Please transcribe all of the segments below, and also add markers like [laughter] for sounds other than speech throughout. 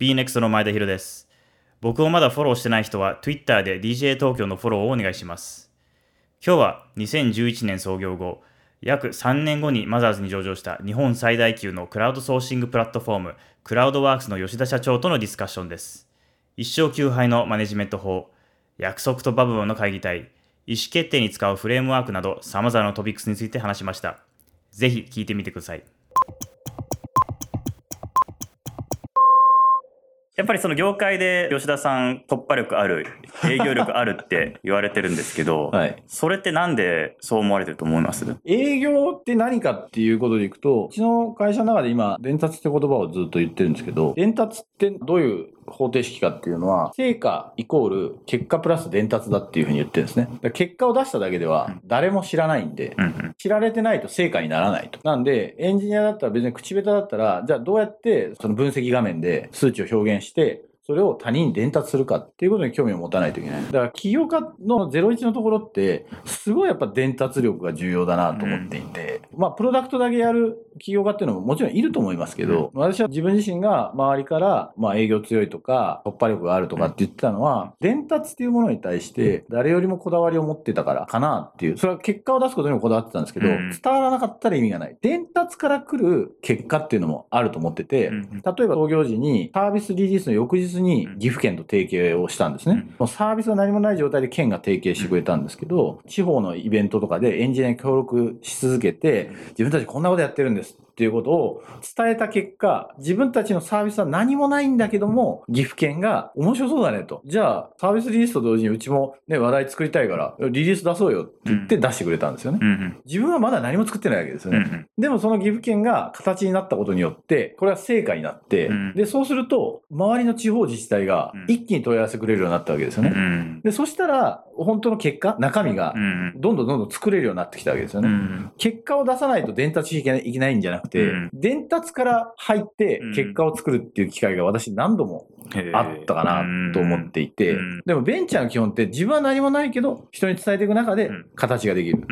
BNEXT の前田博です。僕をまだフォローしてない人は Twitter で DJ 東京のフォローをお願いします。今日は2011年創業後、約3年後にマザーズに上場した日本最大級のクラウドソーシングプラットフォーム、クラウドワークスの吉田社長とのディスカッションです。一勝九敗のマネジメント法、約束とバブルの会議体、意思決定に使うフレームワークなど様々なトピックスについて話しました。ぜひ聞いてみてください。やっぱりその業界で吉田さん突破力ある、営業力あるって言われてるんですけど、[laughs] はい。それってなんでそう思われてると思います？営業って何かっていうことでいくと、うちの会社の中で今、伝達って言葉をずっと言ってるんですけど、伝達ってどういう方程式かっていうのは、成果イコール結果プラス伝達だっていうふうに言ってるんですね。結果を出しただけでは誰も知らないんで、うんうん。知られてないと成果にならないと。なんで、エンジニアだったら別に口下手だったら、じゃあどうやってその分析画面で数値を表現して、それを他人に伝達するかっていうことに興味を持たないといけない。だから起業家の01のところって、すごいやっぱ伝達力が重要だなと思っていて、まあプロダクトだけやる起業家っていうのももちろんいると思いますけど、私は自分自身が周りから、まあ営業強いとか突破力があるとかって言ってたのは、伝達っていうものに対して誰よりもこだわりを持ってたからかなっていう、それは結果を出すことにもこだわってたんですけど、うん。伝わらなかったら意味がない。伝達から来る結果っていうのもあると思ってて、うんうん例えば創業時にサービスリリースの翌日に岐阜県と提携をしたんですね。うん。もうサービスが何もない状態で県が提携してくれたんですけど、地方のイベントとかでエンジニアに協力し続けて、自分たちこんなことやってるんです。っていうことを伝えた結果、自分たちのサービスは何もないんだけども、岐阜県が面白そうだねと。じゃあ、サービスリリースと同時にうちもね、話題作りたいから、リリース出そうよって言って出してくれたんですよね。うんうん。自分はまだ何も作ってないわけですよね。うんうん。でもその岐阜県が形になったことによって、これは成果になって、うんで、そうすると、周りの地方自治体がうん一気に問い合わせてくれるようになったわけですよね。うんで、そしたら、本当の結果、中身がう、んどんどんどんどん作れるようになってきたわけですよね。うん結果を出さないと伝達しなきゃいけないんじゃなくて、うん。伝達から入ってうん。結果を作るっていう機会が私何度もあったかなと思っていて、うん。でもベンチャーの基本って自分は何もないけど人に伝えていく中でうん。形ができる。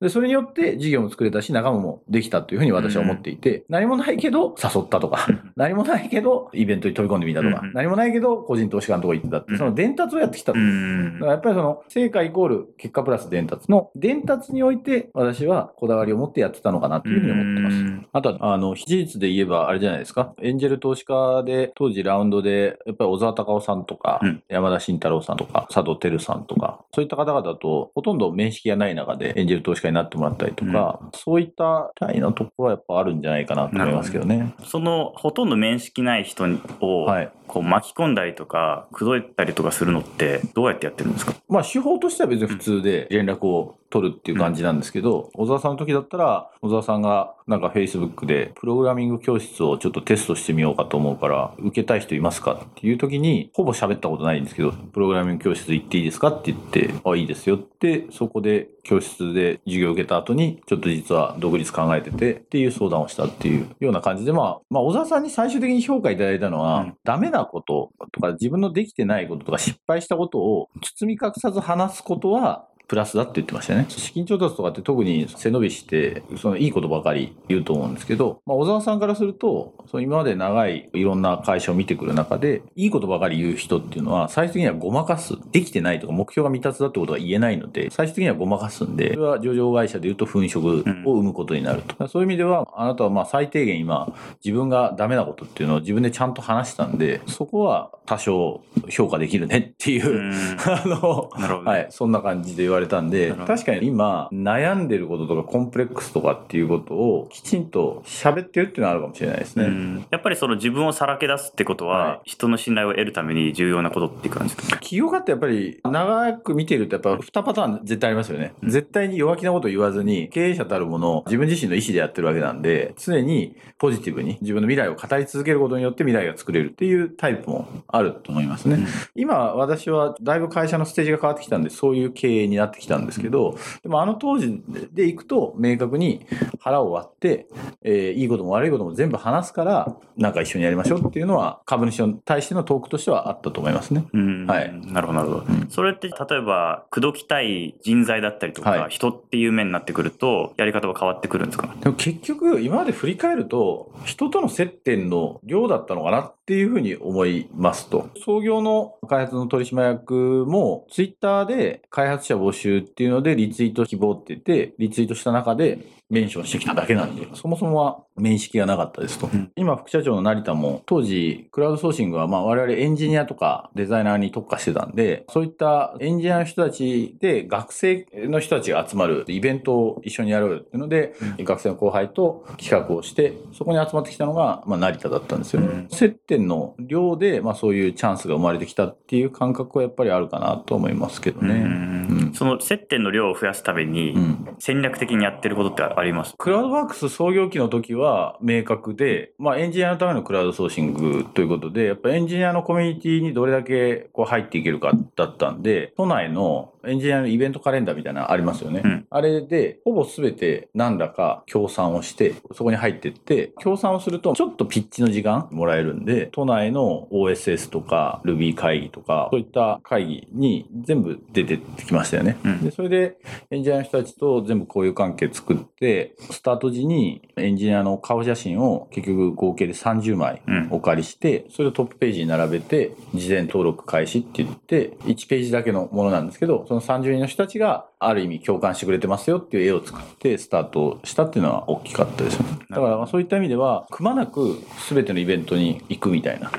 で、それによって事業も作れたし、仲間もできたというふうに私は思っていて、何もないけど誘ったとか、何もないけどイベントに飛び込んでみたとか、うん何もないけど個人投資家のとこ行ってたって、うんその伝達をやってきただんからやっぱりその成果イコール結果プラス伝達の伝達において私はこだわりを持ってやってたのかなというふうに思ってます。うんあとは、あの、事実で言えばあれじゃないですか。エンジェル投資家で当時ラウンドでやっぱり小沢隆夫さんとか、うん山田慎太郎さんとか、佐藤輝さんとか、そういった方々とほとんど面識がない中でエンジェル投資家になってもらったりとか、そういったタイのところはやっぱあるんじゃないかなと思いますけどね。そのほとんど面識ない人をはい。こう巻き込んだりとか口説いたりとかするのってどうやってやってるんですか？まあ手法としては別に普通で連絡を取るっていう感じなんですけど、小沢さんの時だったら、小沢さんがなんか Facebook でプログラミング教室をちょっとテストしてみようかと思うから、受けたい人いますかっていう時に、ほぼ喋ったことないんですけど、プログラミング教室行っていいですかって言って、あ、いいですよって、そこで教室で授業を受けた後に、ちょっと実は独立考えててっていう相談をしたっていうような感じで、まあ、まあ、小沢さんに最終的に評価いただいたのは、うん。ダメなこととか自分のできてないこととか失敗したことを包み隠さず話すことはプラスだって言ってましたね。資金調達とかって特に背伸びして、そのいいことばかり言うと思うんですけど、まあ、小沢さんからすると、その今まで長いいろんな会社を見てくる中で、いいことばかり言う人っていうのは、最終的にはごまかす。できてないとか目標が未達だってことが言えないので、最終的にはごまかすんで、それは上場会社で言うと粉飾を生むことになると。そういう意味では、あなたはまあ最低限今、自分がダメなことっていうのを自分でちゃんと話したんで、そこは多少評価できるねっていうう、ん [laughs] あの、なるほどはい、そんな感じで言われたんで確かに今悩んでることとかコンプレックスとかっていうことをきちんと喋ってるっていうのはあるかもしれないですね。うんやっぱりその自分をさらけ出すってことはは人の信頼を得るために重要なことっていう感じですか？起業家ってやっぱり長く見てるとやっぱ2パターン絶対ありますよね。うん絶対に弱気なことを言わずに経営者たるものを自分自身の意思でやってるわけなんで常にポジティブに自分の未来を語り続けることによって未来が作れるっていうタイプもあると思いますね。今私はだいぶ会社のステージが変わってきたんでそういう経営になってきたんですけどでもあの当時でいくと明確に腹を割って、えーいいことも悪いことも全部話すからなんか一緒にやりましょうっていうのは株主に対してのトークとしてはあったと思いますね。うん。はい。なるほどなるほど、うん。それって例えば口説きたい人材だったりとか、はい。人っていう面になってくるとやり方は変わってくるんですか？でも結局今まで振り返ると人との接点の量だったのかなっていうふうに思いますと。創業の開発の取締役も、ツイッターで開発者募集っていうのでリツイート希望って言って、リツイートした中でメンションしてきただけなんで、そもそもは面識がなかったですと。うん今、副社長の成田も、当時、クラウドソーシングは、まあ、我々エンジニアとかデザイナーに特化してたんで、そういったエンジニアの人たちで、学生の人たちが集まるイベントを一緒にやろうよっていうので、学生の後輩と企画をして、そこに集まってきたのが、まあ、成田だったんですよね。うん接点の量で、まあ、そういうチャンスが生まれてきたっていう感覚はやっぱりあるかなと思いますけどね。うんその接点の量を増やすためにうん。戦略的にやってることってあります？クラウドワークス創業期の時は明確で、まあ、エンジニアのためのクラウドソーシングということで、やっぱエンジニアのコミュニティにどれだけこう入っていけるかだったんで、都内のエンジニアのイベントカレンダーみたいなのありますよね。うんあれで、ほぼ全て何らか協賛をして、そこに入っていって、協賛をするとちょっとピッチの時間もらえるんで、都内の OSS とか Ruby 会議とか、そういった会議に全部出てきましたよね。うんで、それでエンジニアの人たちと全部交友関係作って、スタート時にエンジニアの顔写真を結局合計で30枚うんお借りして、それをトップページに並べて、事前登録開始って言って、1ページだけのものなんですけど、その30人の人たちがある意味共感してくれてますよっていう絵を作ってスタートしたっていうのは大きかったですよね。だからまあそういった意味では、くまなく全てのイベントに行くみたいな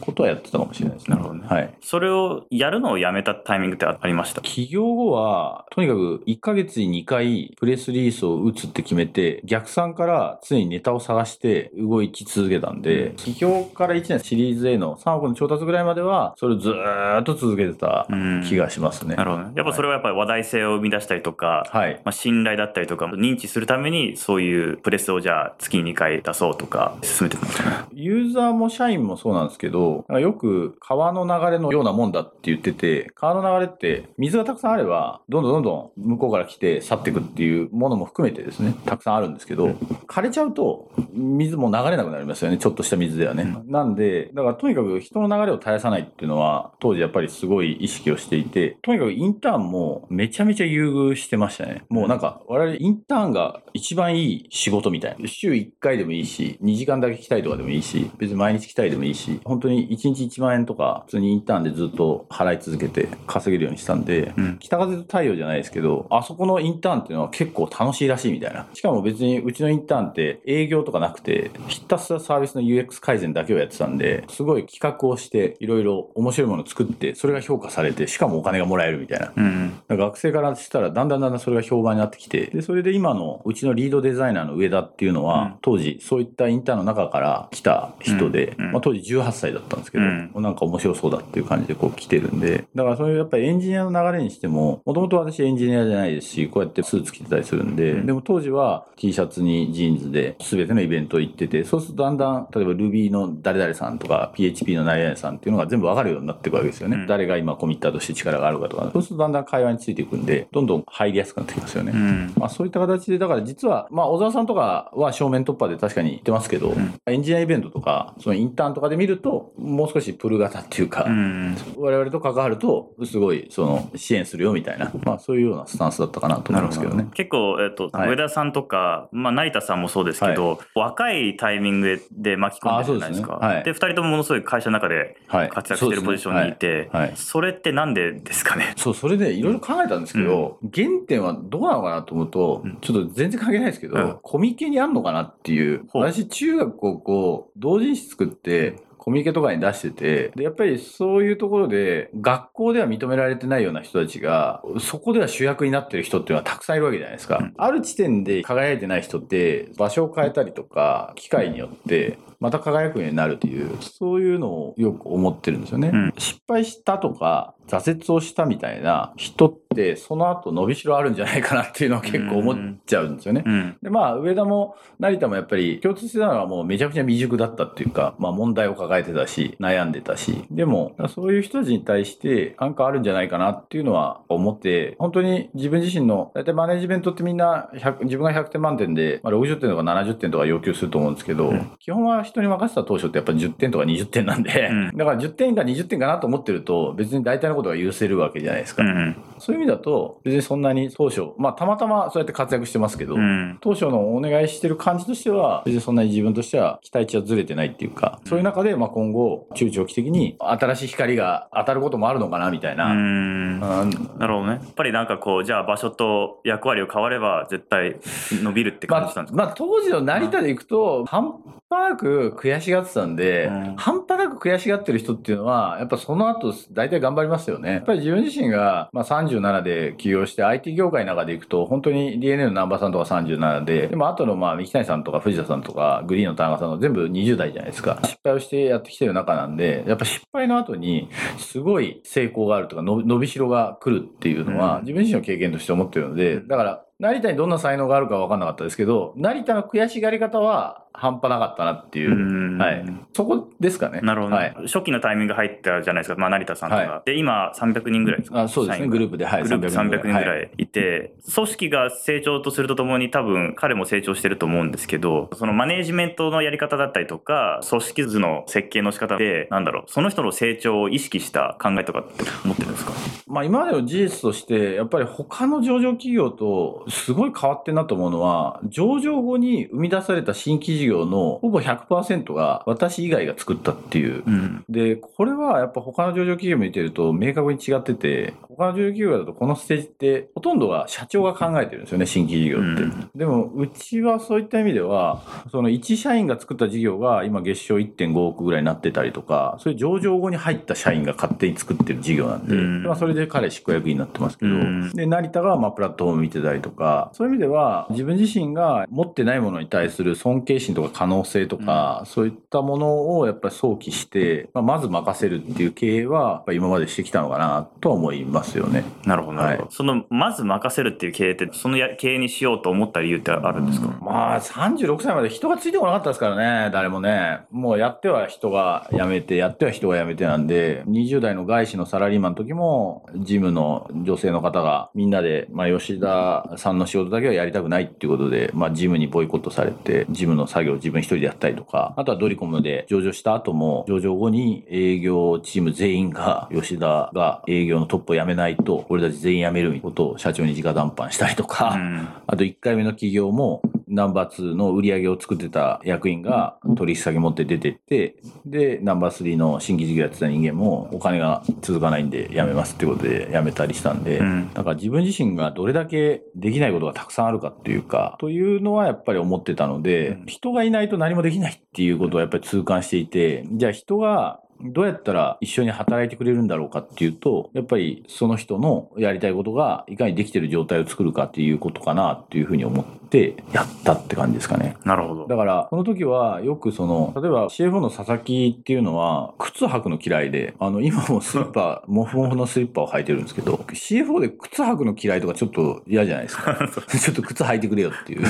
ことはやってたかもしれないですね。なるほどねはい。それをやるのをやめたタイミングってありました？起業後は、とにかく1ヶ月に2回プレスリリースを打つって決めて、逆算から常にネタを探して動き続けたんで、起業から1年シリーズ A の3億の調達ぐらいまでは、それをずーっと続けてたうん気がしますね。なるほどねやっぱそれはやっぱり話題性を生み出したりとか、はい。まあ、信頼だったりとか認知するためにそういうプレスをじゃあ月に2回出そうとか進めてたユーザーも社員もそうなんですけど、よく川の流れのようなもんだって言ってて、川の流れって水がたくさんあれば、どんどんどんどん向こうから来て去っていくっていうものも含めてですね、たくさんあるんですけど、枯れちゃうと水も流れなくなりますよね、ちょっとした水ではね。なんで、だからとにかく人の流れを絶やさないっていうのは、当時やっぱりすごい意識をしていて、とにかくインターンもめちゃめちゃ優遇してましたね。もうなんか、我々インターンが一番いい仕事みたいな。週1回でもいいし、2時間だけ来たいとかでもいいし、別に毎日来たいでもいいし、本当に1日1万円とか、普通にインターンでずっと払い続けて稼げるようにしたんで、うん北風と太陽じゃないですけど、あそこのインターンっていうのは結構楽しいらしいみたいな。しかも別にうちのインターンって営業とかなくて、ひたすらサービスの UX 改善だけをやってたんで、すごい企画をして、いろいろ面白いものを作って、それが評価されて、しかもお金がもらえるみたいな。うん学生からしたらだんだんだんだんそれが評判になってきて、で、それで今のうちのリードデザイナーの上田っていうのは、うん。当時そういったインターンの中から来た人で、うん。うん。まあ当時18歳だったんですけど、うん。なんか面白そうだっていう感じでこう来てるんで、だからそういうやっぱりエンジニアの流れにしても、もともと私エンジニアじゃないですし、こうやってスーツ着てたりするんで、うん。でも当時は T シャツにジーンズで全てのイベント行ってて、そうするとだんだん、例えば Ruby の誰々さんとか PHP の何々さんっていうのが全部わかるようになっていくわけですよね。うん。誰が今コミッターとして力があるかとか、そうするとだんだん会話についていくんで、どんどん入りやすくなってきますよね。うん。まあそういった形で、だから実は、まあ小沢さんとかは正面突破で確かに言ってますけど、ん。エンジニアイベントとか、そのインターンとかで見ると、もう少しプル型っていうか、うん。我々と関わると、すごいその支援するよみたいな、まあそういうようなスタンスだったかなと思いますけどね。結構、えっとはい。上田さんとか、まあ、成田さんもそうですけど、若いタイミングで巻き込んでるじゃないですか。ですね。はい。で2人ともものすごい会社の中ではい。活躍してるポジションにいて、はい。はい。それってなんでですかね？そう、それでいろいろ考えたんですけど、原点はどうなのかなと思うと、うん。ちょっと全然関係ないですけど、うん。コミケにあんのかなっていう、私中学高校、同人誌作って、コミケとかに出してて、で、やっぱりそういうところで、学校では認められてないような人たちが、そこでは主役になってる人っていうのはたくさんいるわけじゃないですか。うん。ある地点で輝いてない人って、場所を変えたりとか、機会によって、また輝くようになるという、そういうのをよく思ってるんですよね。うん。失敗したとか、挫折をしたみたいな人って、その後伸びしろあるんじゃないかなっていうのは結構思っちゃうんですよね。うん。で、まあ、上田も成田もやっぱり共通してたのはもうめちゃくちゃ未熟だったっていうか、まあ問題を抱えてたし、悩んでたし、でも、そういう人たちに対してなんかあるんじゃないかなっていうのは思って、本当に自分自身の、大体マネジメントってみんな100自分が100点満点で、まあ、60点とか70点とか要求すると思うんですけど、うん。基本は人に任せた当初ってやっぱ10点とか20点なんで、うん。だから10点か20点かなと思ってると、別に大体のことが許せるわけじゃないですか。うんそういう意味だと、別にそんなに当初、まあたまたまそうやって活躍してますけど、うん。当初のお願いしてる感じとしては、別にそんなに自分としては期待値はずれてないっていうか、そういう中で、まあ今後、中長期的に新しい光が当たることもあるのかな、みたいうな。ん。うんなるほどね。やっぱりなんかこう、じゃあ場所と役割を変われば絶対伸びるって感じたんですか、まあ、当時の成田で行くと、半端なく悔しがってたんで、うん半端なく悔しがってる人っていうのは、やっぱその後、大体頑張りますよね。やっぱり自分自身が、まあ、37で起業して IT 業界の中で行くと、本当に DNA の南波さんとか37で、でも後のまあ、三木谷さんとか藤田さんとか、グリーンの田中さんの全部20代じゃないですか。失敗をしてやってきてる中なんで、やっぱ失敗の後に、すごい成功があるとか、の伸びしろが来るっていうのは、うん自分自身の経験として思ってるので、だから、成田にどんな才能があるかは分かんなかったですけど、成田の悔しがり方は半端なかったなっていう。う、ん。はい。そこですかね。なるほど、ね。はい。初期のタイミング入ったじゃないですか、まあ、成田さんとか。はで、今300人ぐらいですか？あそうですね、グループで、はい、グループ300人ぐはい。らいいて、組織が成長とするとともに多分彼も成長してると思うんですけど、そのマネージメントのやり方だったりとか、組織図の設計の仕方で、なんだろう、その人の成長を意識した考えとかって思ってるんですか？まあ、今までの事実として、やっぱり他の上場企業とすごい変わってんなと思うのは、上場後に生み出された新規事業のほぼ100%が私以外が作ったっていう。うん。で、これはやっぱ他の上場企業見てると明確に違ってて、他の上場企業だとこのステージってほとんどが社長が考えてるんですよね、新規事業って。うんでも、うちはそういった意味では、その一社員が作った事業が今月賞1.5億ぐらいになってたりとか、そういう上場後に入った社員が勝手に作ってる事業なんで、うんまあそれで彼執行役員になってますけど、うんで、成田がまあプラットフォーム見てたりとか、そういう意味では自分自身が持ってないものに対する尊敬心とか可能性とか、そういったものをやっぱり想起して、まあ、まず任せるっていう経営は、今までしてきたのかなとは思いますよね。なるほど、なるほど。はいその、まず任せるっていう経営って、そのや経営にしようと思った理由ってあるんですか、まあ、36歳まで人がついてこなかったですからね、誰もね。もうやっては人が辞めて、やっては人が辞めてなんで、20代の外資のサラリーマンの時も、ジムの女性の方がみんなで、まあ、吉田さんの仕事だけはやりたくないっていうことで、まあ、ジムにボイコットされて、ジムの作業を自分一人でやったりとか、あとはドリコムで上場した後も、上場後に営業チーム全員が、吉田が営業のトップを辞めないと、俺たち全員辞めるみたいなことを社長に直談判したりとか、うん。あと1回目の企業も、ナンバー2の売り上げを作ってた役員が取引先持って出てって、で、ナンバー3の新規事業やってた人間もお金が続かないんで辞めますってことで辞めたりしたんで、うん。だから自分自身がどれだけできないことがたくさんあるかっていうか、というのはやっぱり思ってたので、うん。人がいないと何もできないっていうことをやっぱり痛感していて、じゃあ人がどうやったら一緒に働いてくれるんだろうかっていうと、やっぱりその人のやりたいことがいかにできてる状態を作るかっていうことかなっていうふうに思ってやったって感じですかね。なるほど。だから、この時はよくその、例えば CFO の佐々木っていうのは、靴履くの嫌いで、あの、今もスリッパ、[laughs] モフモフのスリッパを履いてるんですけど、CFO で靴履くの嫌いとかちょっと嫌じゃないですか。[laughs] ちょっと靴履いてくれよっていう。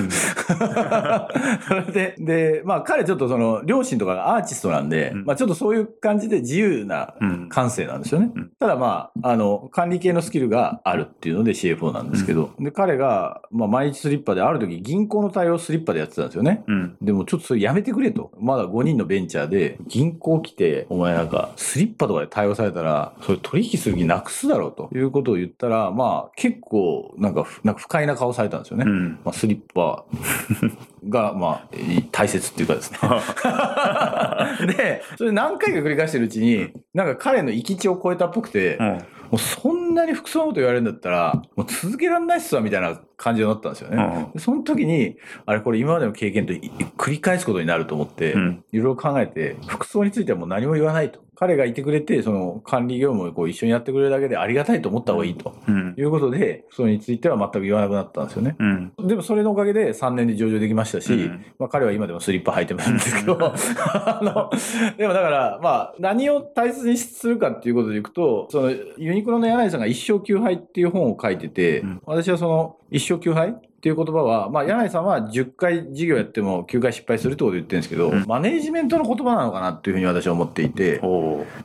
それ [laughs] で、で、まあ彼ちょっとその、両親とかがアーティストなんで、うんまあちょっとそういう感じで自由なうん。感性なんですよね。うんただまあ、あの、管理系のスキルがあるっていうので CFO なんですけど、で、彼が、まあ毎日スリッパで、ある時銀行の対応をスリッパでやってたんですよね。うん。でもちょっとそれやめてくれと。まだ5人のベンチャーで、銀行来て、お前なんか、スリッパとかで対応されたら、それ取引する気なくすだろうということを言ったら、まあ結構、なんか、なんか不快な顔されたんですよね。うん。まあ、スリッパ [laughs] が、まあ、大切っていうかですね。[laughs] で、それ何回か繰り返してるうちに、なんか彼の域地を超えたっぽくて、うんもうそんなに服装のこと言われるんだったら、もう続けられないっすわ、みたいな感じになったんですよね。でその時に、あれこれ今までの経験とい繰り返すことになると思って、うん。いろいろ考えて、服装についてはもう何も言わないと。彼がいてくれて、その管理業務をこう一緒にやってくれるだけでありがたいと思った方がいいと。うん。いうことで、服装については全く言わなくなったんですよね。うん。でもそれのおかげで3年で上場できましたし、うんまあ彼は今でもスリッパ履いてるんですけど、[laughs] あの、でもだから、まあ何を大切にするかっていうことでいくと、そのユニクロの柳井さんが一生休杯っていう本を書いてて、うん私はその一生休杯っていう言葉は、まあ、柳井さんは10回事業やっても9回失敗するってことを言ってるんですけど、うん。マネージメントの言葉なのかなっていうふうに私は思っていて、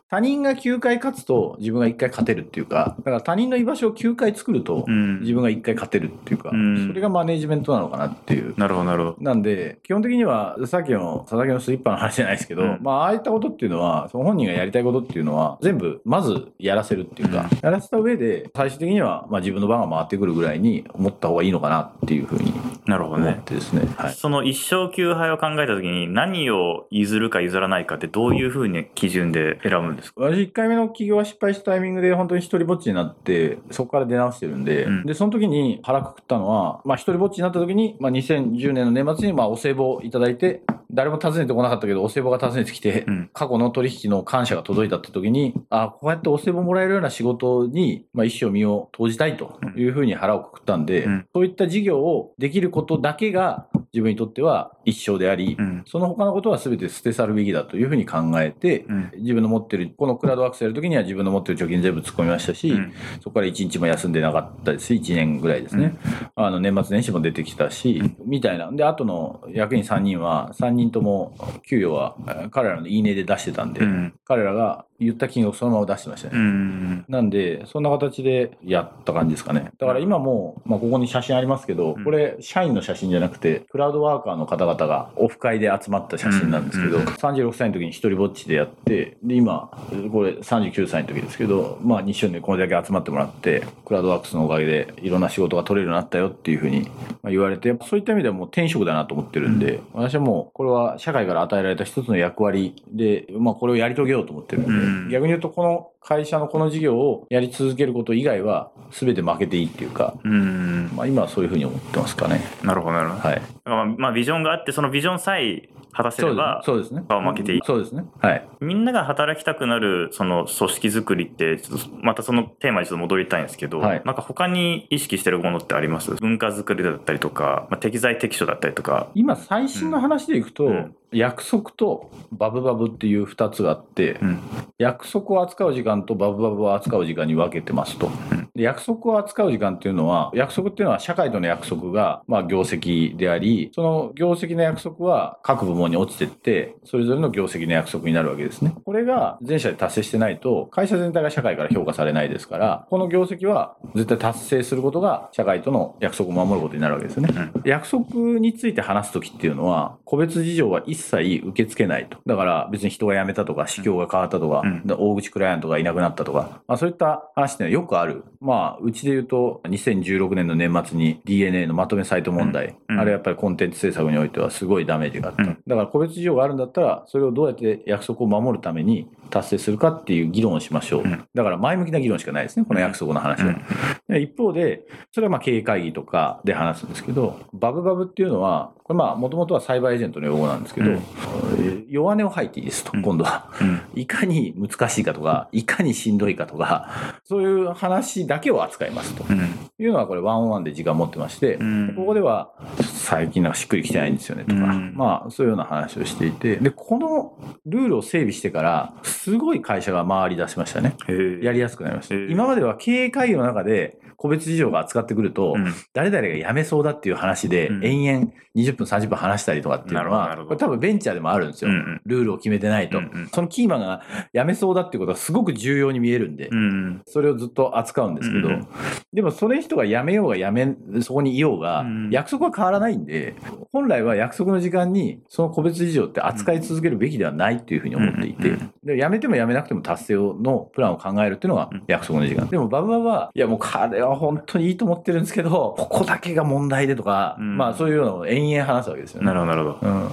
他人が9回勝つと自分が1回勝てるっていうか、だから他人の居場所を9回作るとうん。自分が1回勝てるっていうか、うん。それがマネージメントなのかなっていう。なるほどなるほど。なんで、基本的には、さっきの佐々木のスリッパの話じゃないですけど、うん。まあ、ああいったことっていうのは、その本人がやりたいことっていうのは、全部、まずやらせるっていうか、うんやらせた上で、最終的には、まあ、自分の番が回ってくるぐらいに思った方がいいのかなっていうふうになるほどねてですね。はい。その一生休杯を考えたときに何を譲るか譲らないかってどういうふうに基準で選ぶんですか？私、1回目の起業は失敗したタイミングで、本当に一人ぼっちになって、そこから出直してるんで、うんで、その時に腹くくったのは、まあ、一人ぼっちになった時に、まあ、2010年の年末に、まあ、お歳暮をいただいて、誰も訪ねてこなかったけど、お歳暮が訪ねてきて、うん。過去の取引の感謝が届いたって時に、あこうやってお歳暮もらえるような仕事に、まあ、一生身を投じたいというふうに腹をくくったんで、うん。そういった事業をできることだけが自分にとっては一生であり、うん。その他のことは全て捨て去るべきだというふうに考えて、うん。自分の持ってる、このクラウドワークスやるときには自分の持ってる貯金全部突っ込みましたし、うん。そこから1日も休んでなかったです。し、1年ぐらいですね。あの、年末年始も出てきたし、みたいな。で、あとの役員3人は、3人とも給与はえー彼らのいいねで出してたんで、うん。彼らが言った金額をそのまま出してましたね。うんなんで、そんな形でやった感じですかね。だから今も、まあ、ここに写真ありますけど、うんこれ、社員の写真じゃなくて、クラウドワーカーの方々がオフ会で集まった写真なんですけど、うん36歳の時に一人ぼっちでやって、で、今、これ39歳の時ですけど、まあ、日照でこれだけ集まってもらって、クラウドワークスのおかげでいろんな仕事が取れるようになったよっていうふうにまあ言われて、そういった意味ではもう転職だなと思ってるんで、私はもう、これは社会から与えられた一つの役割で、まあ、これをやり遂げようと思ってるんで、うん逆に言うと、この会社のこの事業をやり続けること以外は、すべて負けていいっていうか、うんまあ、今はそういうふうに思ってますかね。なるほどなるほどはい。だからまあビジョンがあってそのビジョンさえ果たせればそうですね。あ負けていいそうですね。はい。みんなが働きたくなるその組織づくりってちょっとまたそのテーマにちょっと戻りたいんですけど、はいなんか他に意識してるものってあります文化づくりだったりとか、まあ、適材適所だったりとか今、最新の話でいくと、うん約束とバブバブっていう2つがあって、うん約束を扱う時間とバブバブを扱う時間に分けてますと。うんで約束を扱う時間っていうのは、約束っていうのは社会との約束が、まあ業績であり、その業績の約束は各部門に落ちてって、それぞれの業績の約束になるわけですね。これが全社で達成してないと、会社全体が社会から評価されないですから、この業績は絶対達成することが社会との約束を守ることになるわけですよね。約束について話すときっていうのは、個別事情は一切受け付けないと。だから別に人が辞めたとか、市況が変わったとか、うんで大口クライアントがいなくなったとか、まあ、そういった話ってのはよくある。まあ、うちで言うと、2016年の年末に DNA のまとめサイト問題、うんうんあれやっぱりコンテンツ制作においてはすごいダメージがあった。うんだから個別事情があるんだったら、それをどうやって約束を守るために達成するかっていう議論をしましょう。うん。だから前向きな議論しかないですね、この約束の話は。うん。で一方で、それはまあ経営会議とかで話すんですけど、バブバブっていうのは、これまあもともとはサイバーエージェントの用語なんですけど、うん。えー弱音を吐いていいですと、うん。今度は。うん。いかに難しいかとか、いかにしんどいかとか、そういう話だけを扱いますと。うん。いうのは、これワンオンワンで時間持ってまして、ここでは、最近なんかしっくりきてないんですよねとか、うん。まあそういうような話をしていて、で、このルールを整備してから、すごい会社が回り出しましたね。やりやすくなりました。今までは経営会議の中で個別事情が扱ってくると、うん。誰々が辞めそうだっていう話で、うん。延々20分、30分話したりとかっていうのは、これ多分ベンチャーでもあるんですよ。うんうん。ルールを決めてないと、うんうん。そのキーマンが辞めそうだっていうことがすごく重要に見えるんで、うんそれをずっと扱うんですけど、うんうん。でもそれ人が辞めようが辞め、そこにいようが、うん約束は変わらないんで、本来は約束の時間にその個別事情って扱い続けるべきではないっていうふうに思っていて、うんうん。で辞めても辞めなくても達成のプランを考えるっていうのがうん約束の時間。でもバブバブは、いやもう彼は本当にいいと思ってるんですけど、ここだけが問題でとか、うんまあそういうのを延々話すわけですよね。なるほどなるほどうん、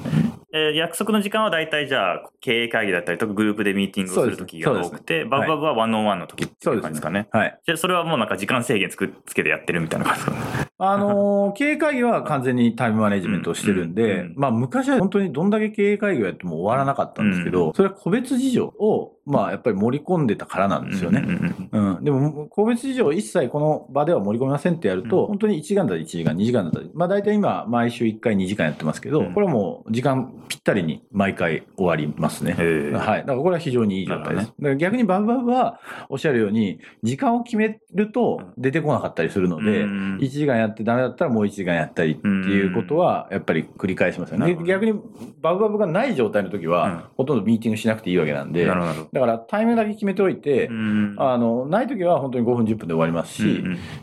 えー約束の時間は大体じゃあ経営会議だったりとかグループでミーティングをする時が多くて、バブバブはワンオンワンの時っていう感じですかね。はい。じゃあそれはもうなんか時間制限つくつけてやってるみたいな感じですかね。あのー経営会議は完全にタイムマネジメントをしてるんで、うん。うん。まあ昔は本当にどんだけ経営会議をやっても終わらなかったんですけど、それは個別事情をまあやっぱり盛り込んでたからなんですよね。うんうんでも、個別事情一切この場では盛り込みませんってやると、うん。本当に1時間だったら1時間、2時間だったら、まあ大体今、毎週1回2時間やってますけど、うんこれはもう時間ぴったりに毎回終わりますね。はい。だからこれは非常にいい状態です。だから逆にバブバブはおっしゃるように、時間を決めると出てこなかったりするので、うん。1時間やってダメだったらもう1時間やったりっていうことは、やっぱり繰り返しますよね。逆にバブバブがない状態の時は、うん。ほとんどミーティングしなくていいわけなんで、だからタイムだけ決めておいて、うん。あの、ない時は本当に5分10分で終わりますし、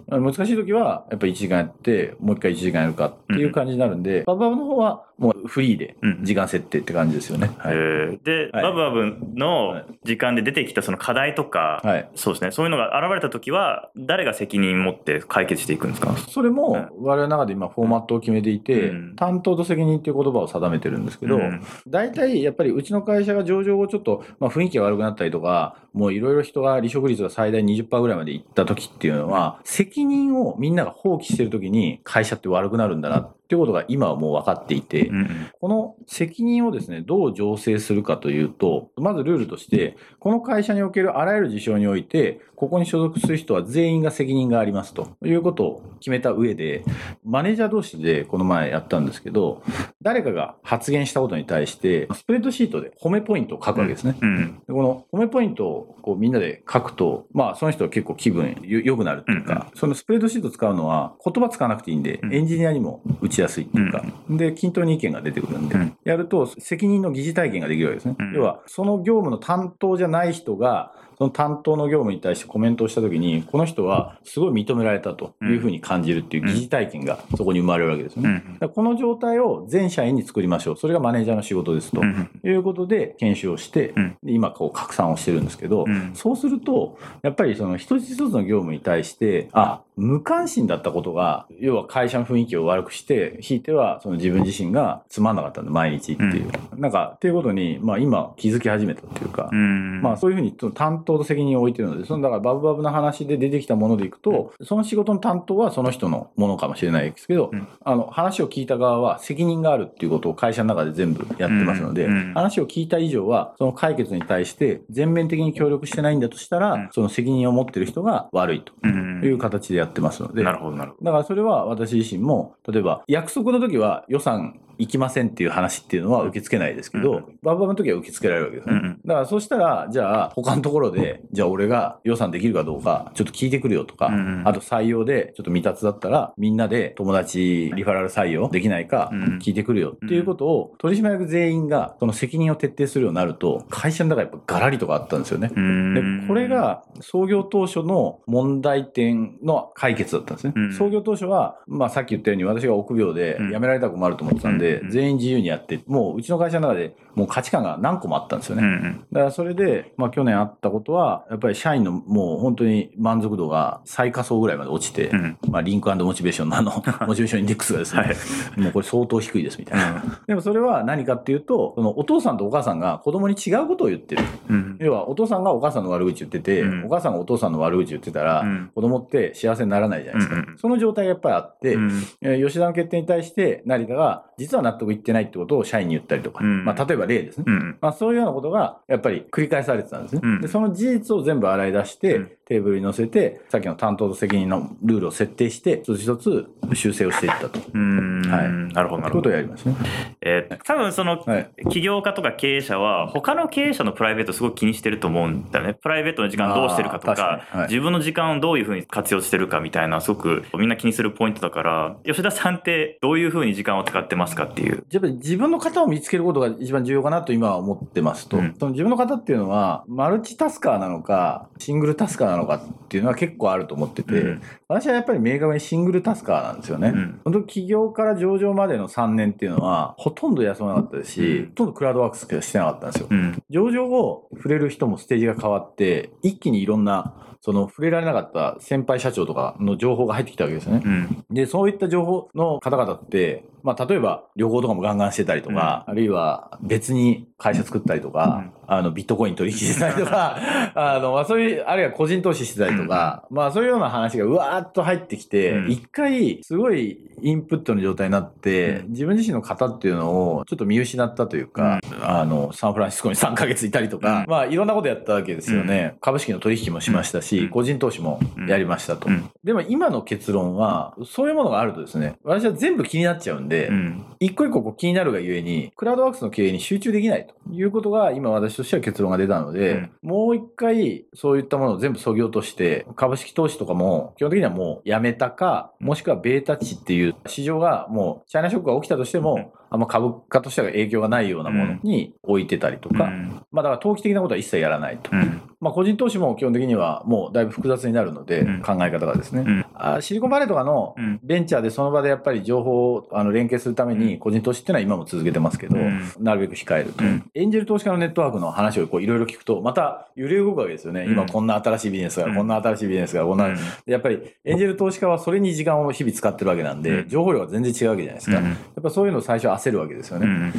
うん難しい時はやっぱり1時間やって、もう一回1時間やるかっていう感じになるんで、バブバブの方はもうフリーでうん時間設定って感じですよね。はい。で、はい。バブバブはのい時間で出てきたその課題とか、はい。そうですね。そういうのが現れた時は誰が責任持って解決していくんですか？それも我々の中で今フォーマットを決めていて、うん。担当と責任っていう言葉を定めてるんですけど、うん。大体やっぱりうちの会社が上場後ちょっと、まあ、雰囲気が悪くくなったりとか、もういろいろ人が離職率が最大20%ぐらいまでいった時っていうのは、責任をみんなが放棄してる時に会社って悪くなるんだなっていうことが今はもう分かっていて、うんこの責任をですね、どう醸成するかというと、まずルールとして、この会社におけるあらゆる事象において、ここに所属する人は全員が責任がありますということを決めた上で、マネージャー同士でこの前やったんですけど、誰かが発言したことに対して、スプレッドシートで褒めポイントを書くわけですね。うんでこの褒めポイントをこうみんなで書くと、まあその人は結構気分よ良くなるっていうか、そのスプレッドシート使うのは言葉使わなくていいんで、うん。エンジニアにも打ちやすいっていうか、で、均等に意見が出てくるんで、うん。やると責任の疑似体験ができるわけですね。うん。要は、その業務の担当じゃない人が、その担当の業務に対してコメントをしたときに、この人はすごい認められたというふうに感じるっていう疑似体験がそこに生まれるわけですよね。この状態を全社員に作りましょう。それがマネージャーの仕事ですと。うんいうことで研修をして、今こう拡散をしてるんですけど、うん。そうするとやっぱりその一つ一つの業務に対してあ無関心だったことが要は会社の雰囲気を悪くしてひいてはその自分自身がつまんなかったんで毎日っていう、なんかっていうことに、まあ、今気づき始めたっていうか、うん。まあそういうふうに担当と責任を置いてるので、そのだからバブバブの話で出てきたものでいくと、その仕事の担当はその人のものかもしれないですけど、うん。あの話を聞いた側は責任があるっていうことを会社の中で全部やってますので、うん。うん。話を聞いた以上は、その解決に対して全面的に協力してないんだとしたら、うん。その責任を持ってる人が悪いとうん。いう形でやってますので、なるほどなるほど。だからそれは私自身も、例えば約束の時は予算行きませんっていう話っていうのは受け付けないですけど、うんバブバブの時は受け付けられるわけですね。だからそしたら、じゃあ他のところで、じゃあ俺が予算できるかどうか、ちょっと聞いてくるよとか、うんあと採用でちょっと未達だったら、みんなで友達リファラル採用できないかうん聞いてくるよっていうことを、取締役全員がその責任を徹底するようになると、会社の中やっぱガラリとかあったんですよね。うんでこれが創業当初の問題点の解決だったんですね。うん創業当初は、まあ、さっき言ったように私が臆病でうん。辞められたら困ると思ってたんで、うん全員自由にやって、もううちの会社の中でもう価値観が何個もあったんですよね。うんうん。だからそれで、まあ、去年あったことは、やっぱり社員のもう本当に満足度が最下層ぐらいまで落ちて、うん。まあ、リンクモチベーションのあの、[laughs] モチベーションインデックスがですね、はい。もうこれ相当低いですみたいな。でもそれは何かっていうと、そのお父さんとお母さんが子供に違うことを言ってる。うん。要はお父さんがお母さんの悪口言ってて、うん。お母さんがお父さんの悪口言ってたら、うん。子供って幸せにならないじゃないですか。うんうん。その状態がやっぱりあって、吉田の決定に対して成田が実は納得いってないってことを社員に言ったりとか、うんまあ、例えば例ですね。うんまあ、そういうようなことがやっぱり繰り返されてたんですね。うんでその事実を全部洗い出して、うんテーブルに載せて、さっきの担当と責任のルールを設定して、一つ一つ修正をしていったと。うんはいなるほどなるほどということをやりますね。えー多分そのはい。起業家とか経営者は他の経営者のプライベートすごく気にしてると思うんだよね。プライベートの時間どうしてるかとかはい自分の時間をどういうふうに活用してるかみたいなすごくみんな気にするポイントだから吉田さんってどういうふうに時間を使ってますかっていう。やっぱり自分の型を見つけることが一番重要かなと今は思ってますと、うんその自分の型っていうのは、マルチタスカーなのか、シングルタスカーなのかっていうのは結構あると思ってて、うん私はやっぱり明確にシングルタスカーなんですよね。うん本当起業から上場までの3年っていうのは、ほとんど休まなかったですし、うんほとんどクラウドワークスしてなかったんですよ。うん上場後、触れる人もステージが変わって、一気にいろんな、その触れられなかった先輩社長とかの情報が入ってきたわけですよね。うんで、そういった情報の方々って、まあ、例えば旅行とかもガンガンしてたりとか、あるいは別に会社作ったりとか、あの、ビットコイン取引してたりとか、[laughs] あの、まあ、そういう、あるいは個人投資してたりとか、まあ、そういうような話がうわーっと入ってきてう、ん。一、回、すごいインプットの状態になって、うん。自分自身の型っていうのをちょっと見失ったというか、あの、サンフランシスコに3ヶ月いたりとか、まあ、いろんなことやったわけですよね。株式の取引もしましたし、うん。個人投資もやりましたと。うん。でも今の結論は、そういうものがあるとですね、私は全部気になっちゃうんで、うん。一個一個こう気になるがゆえに、クラウドワークスの経営に集中できないということが、今私としては結論が出たので、もう一回そういったものを全部削ぎ落として、株式投資とかも基本的にはもうやめたか、もしくはベータ値っていう市場がもうチャイナショックが起きたとしても、あんま株価としては影響がないようなものに置いてたりとか、うん。まあだから投機的なことは一切やらないと。うん。まあ個人投資も基本的にはもうだいぶ複雑になるので、うん。考え方がですね。うん。あシリコンバレーとかのうん。ベンチャーでその場でやっぱり情報をあの連携するために個人投資っていうのは今も続けてますけど、うん。なるべく控えると、うん。エンジェル投資家のネットワークの話をこういろいろ聞くと、また揺れ動くわけですよね。うん。今こんな新しいビジネスが、うん。こんな新しいビジネスが、こんな、うん。やっぱりエンジェル投資家はそれに時間を日々使ってるわけなんで、うん。情報量が全然違うわけじゃないですか。うん。やっぱそういうのを最初焦るわけですよね。うん。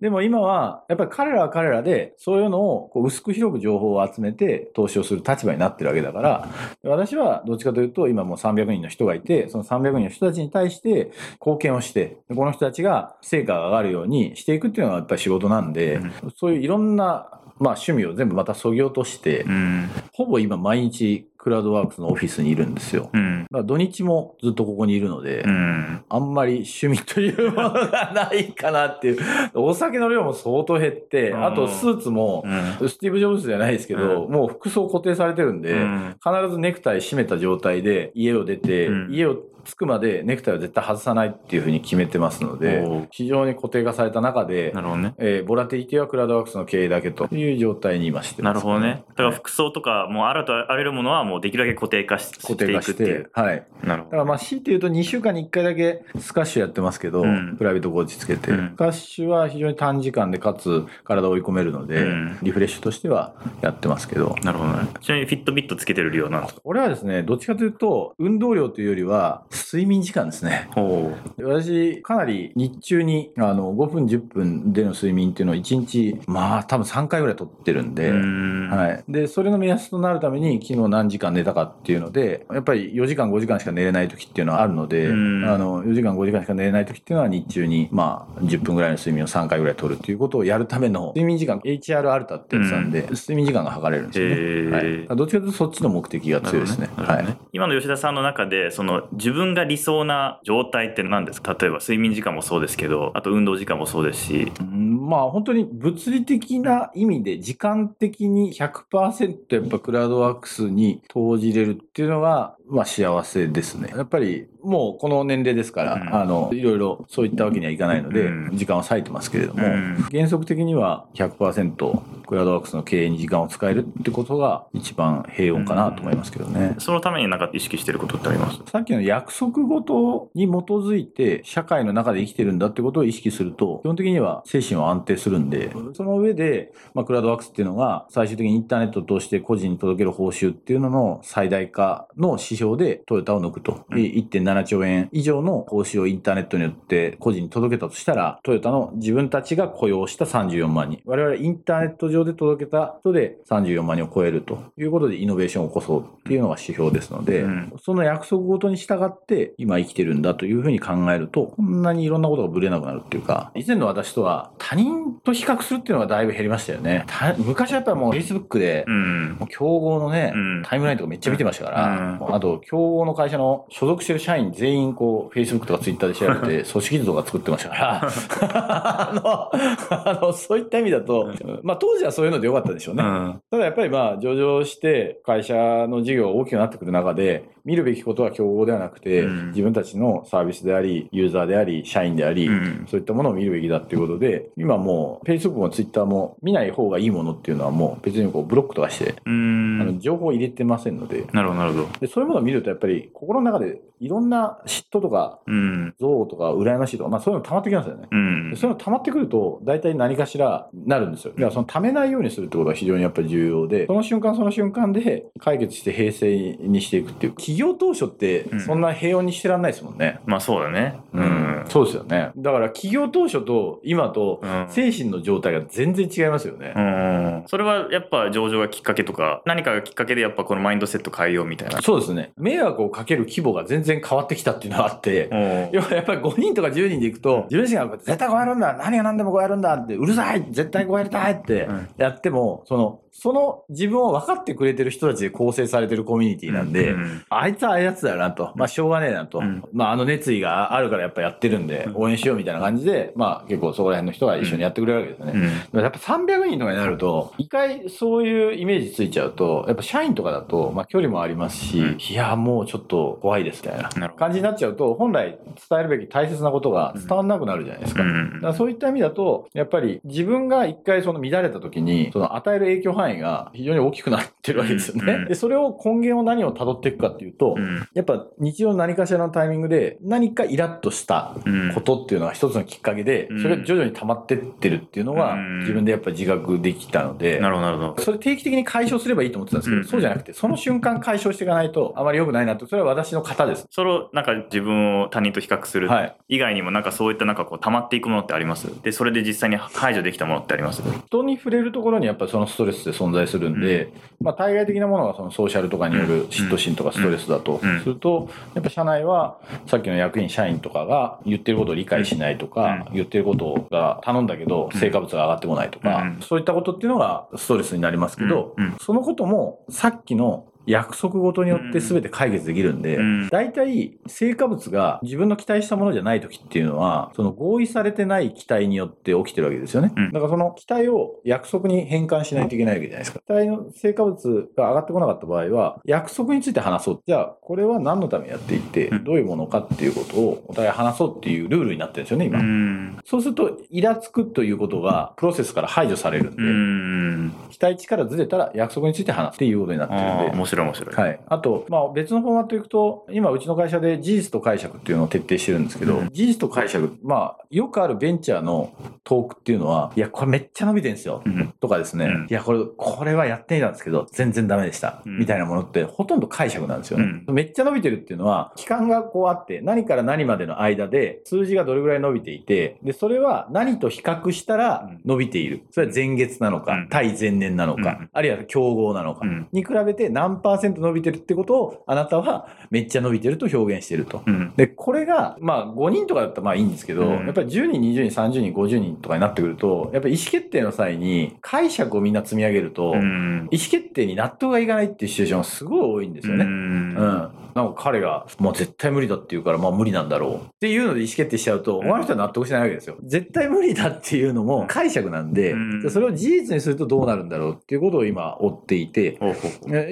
でも今は、やっぱり彼らは彼らで、そういうのをこう薄く広く情報を集めて投資をする立場になってるわけだから、私はどっちかというと、今もう300人の人がいて、その300人の人たちに対して貢献をして、でこの人たちが成果が上がるようにしていくっていうのがやっぱり仕事なんで、そういういろんな、まあ趣味を全部また削ぎ落として、うん。ほぼ今毎日クラウドワークスのオフィスにいるんですよ。うん。だから土日もずっとここにいるので、うん。あんまり趣味というものがないかなっていう。お酒の量も相当減って、うんあとスーツも、うん。スティーブ・ジョブズじゃないですけど、もう服装固定されてるんで、うん必ずネクタイ締めた状態で家を出て、うん家を着くまでネクタイは絶対外さないっていうふうに決めてますので非常に固定化された中でな、るほどね。えーボラティリティはクラウドワークスの経営だけという状態に今してます、なるほどね。だから服装とか、もうあらとあらゆるものはもうできるだけ固定化し固定化ししていく。はい。なるほど。だからまあ強いて言うと2週間に1回だけスカッシュやってますけど、うんプライベートコーチつけて、うんスカッシュは非常に短時間でかつ体を追い込めるので、うんリフレッシュとしてはやってますけど、なるほどね。ちなみにフィットビットつけてる量なんですか？俺はですね、どっちかというと運動量というよりは睡眠時間ですね。お私、かなり日中にあの5分10分での睡眠っていうのを1日、まあ多分3回ぐらい取ってるんで、うん。はい。で、それの目安となるために、昨日何時間寝たかっていうので、やっぱり4時間、5時間しか寝れない時っていうのはあるので、うんあの、4時間、5時間しか寝れない時っていうのは日中に、まあ、10分ぐらいの睡眠を3回ぐらい取るっていうことをやるための、睡眠時間、HR アルタってやつなんで、睡眠時間が測れるんですよね。はい。どっちかというとそっちの目的が強いですね。はい。今の吉田さんの中で、その自分が理想な状態って何ですか？例えば睡眠時間もそうですけど、あと運動時間もそうですし。うんまあ本当に物理的な意味で時間的に100%やっぱクラウドワークスに投じれるっていうのが、まあ幸せですね。やっぱりもうこの年齢ですから、うん。あの、いろいろそういったわけにはいかないので、うん。時間は割いてますけれども、うん。原則的には100%クラウドワークスの経営に時間を使えるってことが一番平穏かなと思いますけどね。そのためになんか意識してることってあります？さっきの約束事に基づいて社会の中で生きてるんだってことを意識すると、基本的には精神は安定するんで、その上で、まあ、クラウドワークスっていうのが最終的にインターネットを通して個人に届ける報酬っていうのの最大化の指標でトヨタを抜くと。うん1.7兆円以上の報酬をインターネットによって個人に届けたとしたら、トヨタの自分たちが雇用した34万人。我々インターネット上で届けた人で34万人を超えるということでイノベーションを起こそうっていうのが指標ですので、うんその約束ごとに従って今生きてるんだというふうに考えると、こんなにいろんなことがぶれなくなるっていうか、以前の私とは他人と比較するっていうのがだいぶ減りましたよね。た昔はやっぱりもう Facebook でう、ん。もう競合のね、うんタイムラインとかめっちゃ見てましたから、と、競合の会社の所属してる社員全員こう、Facebook とか Twitter で調べて、[laughs] 組織図とか作ってましたから、[laughs] あの、あの、そういった意味だと、まあ当時はそういうのでよかったでしょうね。うん。ただやっぱりまあ上場して会社の事業が大きくなってくる中で見るべきことは競合ではなくて、うん自分たちのサービスでありユーザーであり社員であり、うんそういったものを見るべきだっていうことで今もう Facebook も Twitter も見ない方がいいものっていうのはもう別にこうブロックとかして、うん。あの情報を入れてませんのでなるほど、なるほど。でそういうものを見るとやっぱり心の中でいろんな嫉妬とかうん。憎悪とか羨ましいとか、まあそういうの溜まってきますよね。うんで。そういうの溜まってくると、大体何かしらなるんですよ。だからその溜めないようにするってことが非常にやっぱり重要で、その瞬間その瞬間で解決して平静にしていくっていう。企業当初ってうんそんな平穏にしてらんないですもんね。まあそうだね。うん。そうですよね。だから企業当初と今とうん精神の状態が全然違いますよね。うん。それはやっぱ上場がきっかけとか、何かがきっかけでやっぱこのマインドセット変えようみたいな。そうですね。迷惑をかける規模が全然変わってきたっていうのがあって、お要はやっぱり5人とか10人で行くと、自分自身が絶対こうやるんだ何が何でもこうやるんだって、うるさい絶対こうやりたいってうん。やっても、その、その自分を分かってくれてる人たちで構成されてるコミュニティなんで、うん。あいつはああいうやつだよなと。まあしょうがねえなと。うん。まああの熱意があるからやっぱやってるんで、応援しようみたいな感じで、まあ結構そこら辺の人が一緒にやってくれるわけですよね。うん。やっぱ300人とかになると、一回そういうイメージついちゃうと、やっぱ社員とかだと、まあ距離もありますし、うんいや、もうちょっと怖いですみたいな。感じになっちゃうと、本来伝えるべき大切なことが伝わんなくなるじゃないですか。うんだからそういった意味だと、やっぱり自分が一回その乱れた時に、その与える影響範囲が非常に大きくなってるわけですよね。うんで、それを根源を何を辿っていくかっていうと、うん。やっぱ日常の何かしらのタイミングで何かイラッとしたうんことっていうのが一つのきっかけで、うん。それが徐々に溜まってってるっていうのがうん。自分でやっぱ自覚できたので、なるほどなるほど。それ定期的に解消すればいいと思ってたんですけど、うんそうじゃなくて、その瞬間解消していかないとあまり良くないなと、それは私の型です。それをなんか自分を他人と比較する。はい。以外にもなんかそういったなんかこう溜まっていくものってあります？で、それで実際に排除できたものってあります？人に触れるところにやっぱりそのストレスって存在するんで、まあ対外的なものがそのソーシャルとかによる嫉妬心とかストレスだと。うん。すると、やっぱ社内はさっきの役員、社員とかが言ってることを理解しないとか、言ってることが頼んだけど成果物が上がってこないとか、うん。そういったことっていうのがストレスになりますけど、うん。うん。そのこともさっきの約束事によって全て解決できるんで、うん大体成果物が自分の期待したものじゃない時っていうのは、その合意されてない期待によって起きてるわけですよね。うんだからその期待を約束に変換しないといけないわけじゃないですか。期待の成果物が上がってこなかった場合は、約束について話そう。じゃあ、これは何のためにやっていてうん、どういうものかっていうことをお互い話そうっていうルールになってるんですよね、う今。ん。そうすると、イラつくということがプロセスから排除されるんで、うん。期待値からずれたら約束について話すっていうことになってるんで白い面白い。はい。あと、まあ別のフォーマットいくと、今うちの会社で事実と解釈っていうのを徹底してるんですけど、うん事実と解釈、まあよくあるベンチャーのトークっていうのは、いや、これめっちゃ伸びてるんですよ。うん。とかですね、うんいや、これ、これはやってみたんですけど、全然ダメでした。うんみたいなものって、ほとんど解釈なんですよね。めっちゃ伸びてるっていうのは、期間がこうあって、何から何までの間で、数字がどれぐらい伸びていて、で、それは何と比較したらうん伸びている。それは前月なのか、うん対前年なのか、うんあるいは競合なのか、うんに比べて何パーセント伸びてるってことを、あなたはめっちゃ伸びてると表現してると。うん。で、これが、まあ、5人とかだったらまあいいんですけど、うんやっぱり10人、20人、30人、50人とかになってくると、やっぱり意思決定の際に解釈をみんな積み上げると、うん。意思決定に納得がいかないっていうシチュエーションがすごい多いんですよね。ううん。ん。なんか彼が、もう絶対無理だって言うから、まあ無理なんだろう。っていうので意思決定しちゃうと、うん他の人は納得しないわけですよ。絶対無理だっていうのも解釈なんで、うんでそれを事実にするとどうなるんだろうっていうことを今追っていて、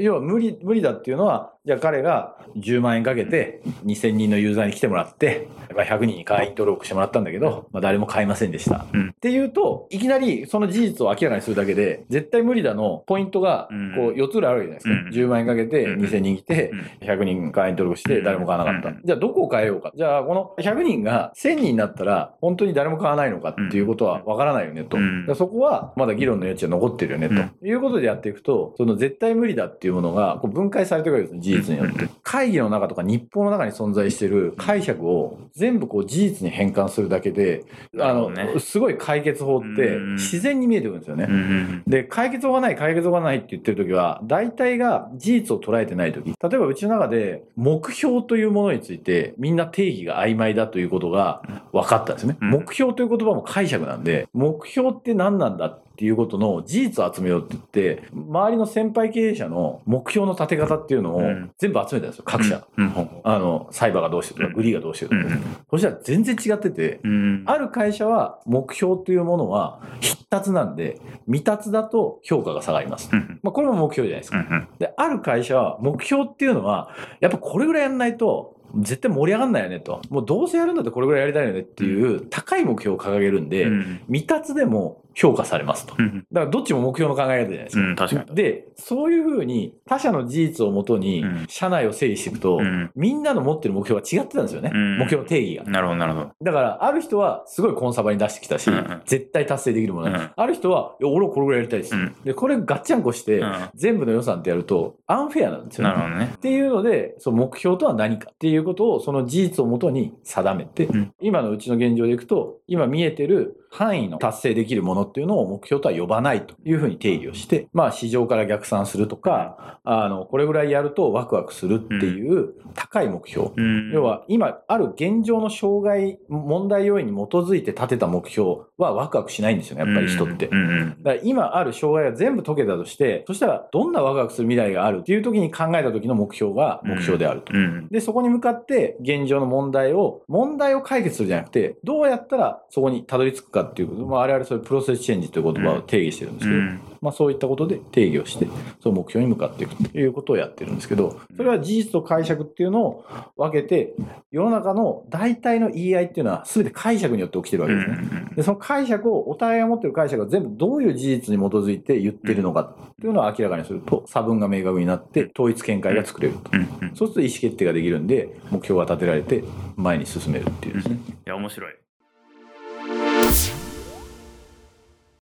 要は無理、無理だっていうのは、じゃあ彼が10万円かけて2000人のユーザーに来てもらって、まあ、100人に会員登録してもらったんだけど、まあ、誰も買いませんでした。うんっていうと、いきなりその事実を明らかにするだけで、絶対無理だのポイントがうんこう4つぐらいあるわけじゃないですか。うん10万円かけてうん2000人来て、うん100人会員登録して誰も買わなかった。うんじゃあどこを変えようか。じゃあこの100人が1000人になったら本当に誰も買わないのかっていうことはわからないよねと。そこはまだ議論の余地は残ってるよねと。いうことでやっていくと、その絶対無理だっていうものがこう分解されていくわけですね、事実によって。会議の中とか日報の中に存在している解釈を全部こう事実に変換するだけで、あの、ねすごい解決法ってうん自然に見えてくるんですよね。うん。で、解決法がない、解決法がないって言ってるときは、大体が事実を捉えてないとき。例えばうちの中で、目標というものについて、みんな定義が曖昧だということが分かったんですね。うん目標という言葉も解釈なんで、目標って何なんだっていうことの事実を集めようって言って、周りの先輩経営者の目標の立て方っていうのをうん全部集めたんですよ、各社。うん。ほうほあの、サイバーがどうしてるとか、うんグリーがどうしてるとか。うん。そしたら全然違ってて、うん。ある会社は目標というものは必達なんで、未達だと評価が下がります。うん。まあ、これも目標じゃないですか。うん。で、ある会社は目標っていうのは、やっぱこれぐらいやんないと、絶対盛り上がんないよねと。もうどうせやるんだったらこれぐらいやりたいよねっていう高い目標を掲げるんで、うん。未達でも評価されますと。だうんからどっちも目標の考え方じゃないですか。うん、確かに。で、そういうふうに他者の事実をもとにうん社内を整理していくと、うん。みんなの持ってる目標が違ってたんですよね。うん目標の定義が。なるほど、なるほど。だから、ある人はすごいコンサバに出してきたし、絶対達成できるもの、うんある人は、いや、俺はこれぐらいやりたいです。うんで、これガッチャンコして、うん全部の予算ってやると、アンフェアなんですよね。なるほどね。っていうので、その目標とは何かっていうことを、その事実をもとに定めて、うん今のうちの現状でいくと、今見えてる範囲の達成できるものっていうのを目標とは呼ばないというふうに定義をして、まあ市場から逆算するとか、あの、これぐらいやるとワクワクするっていう高い目標。うん。要は今ある現状の障害、問題要因に基づいて立てた目標はワクワクしないんですよね、やっぱり人って。うんうん。だから今ある障害が全部解けたとして、そしたらどんなワクワクする未来があるっていう時に考えた時の目標が目標であると。うん。で、そこに向かって現状の問題を、問題を解決するじゃなくて、どうやったらそこにたどり着くかっていうこと、まあ、我々それプロセスチェンジという言葉を定義してるんですけど、うん。まあそういったことで定義をして、その目標に向かっていくということをやってるんですけど、それは事実と解釈っていうのを分けて、世の中の大体の言い合いっていうのは全て解釈によって起きてるわけですね。で、その解釈を、お互いが持ってる解釈が全部どういう事実に基づいて言ってるのかっていうのを明らかにすると、差分が明確になって、統一見解が作れると。そうすると意思決定ができるんで、目標が立てられて前に進めるっていうですね。や、面白い。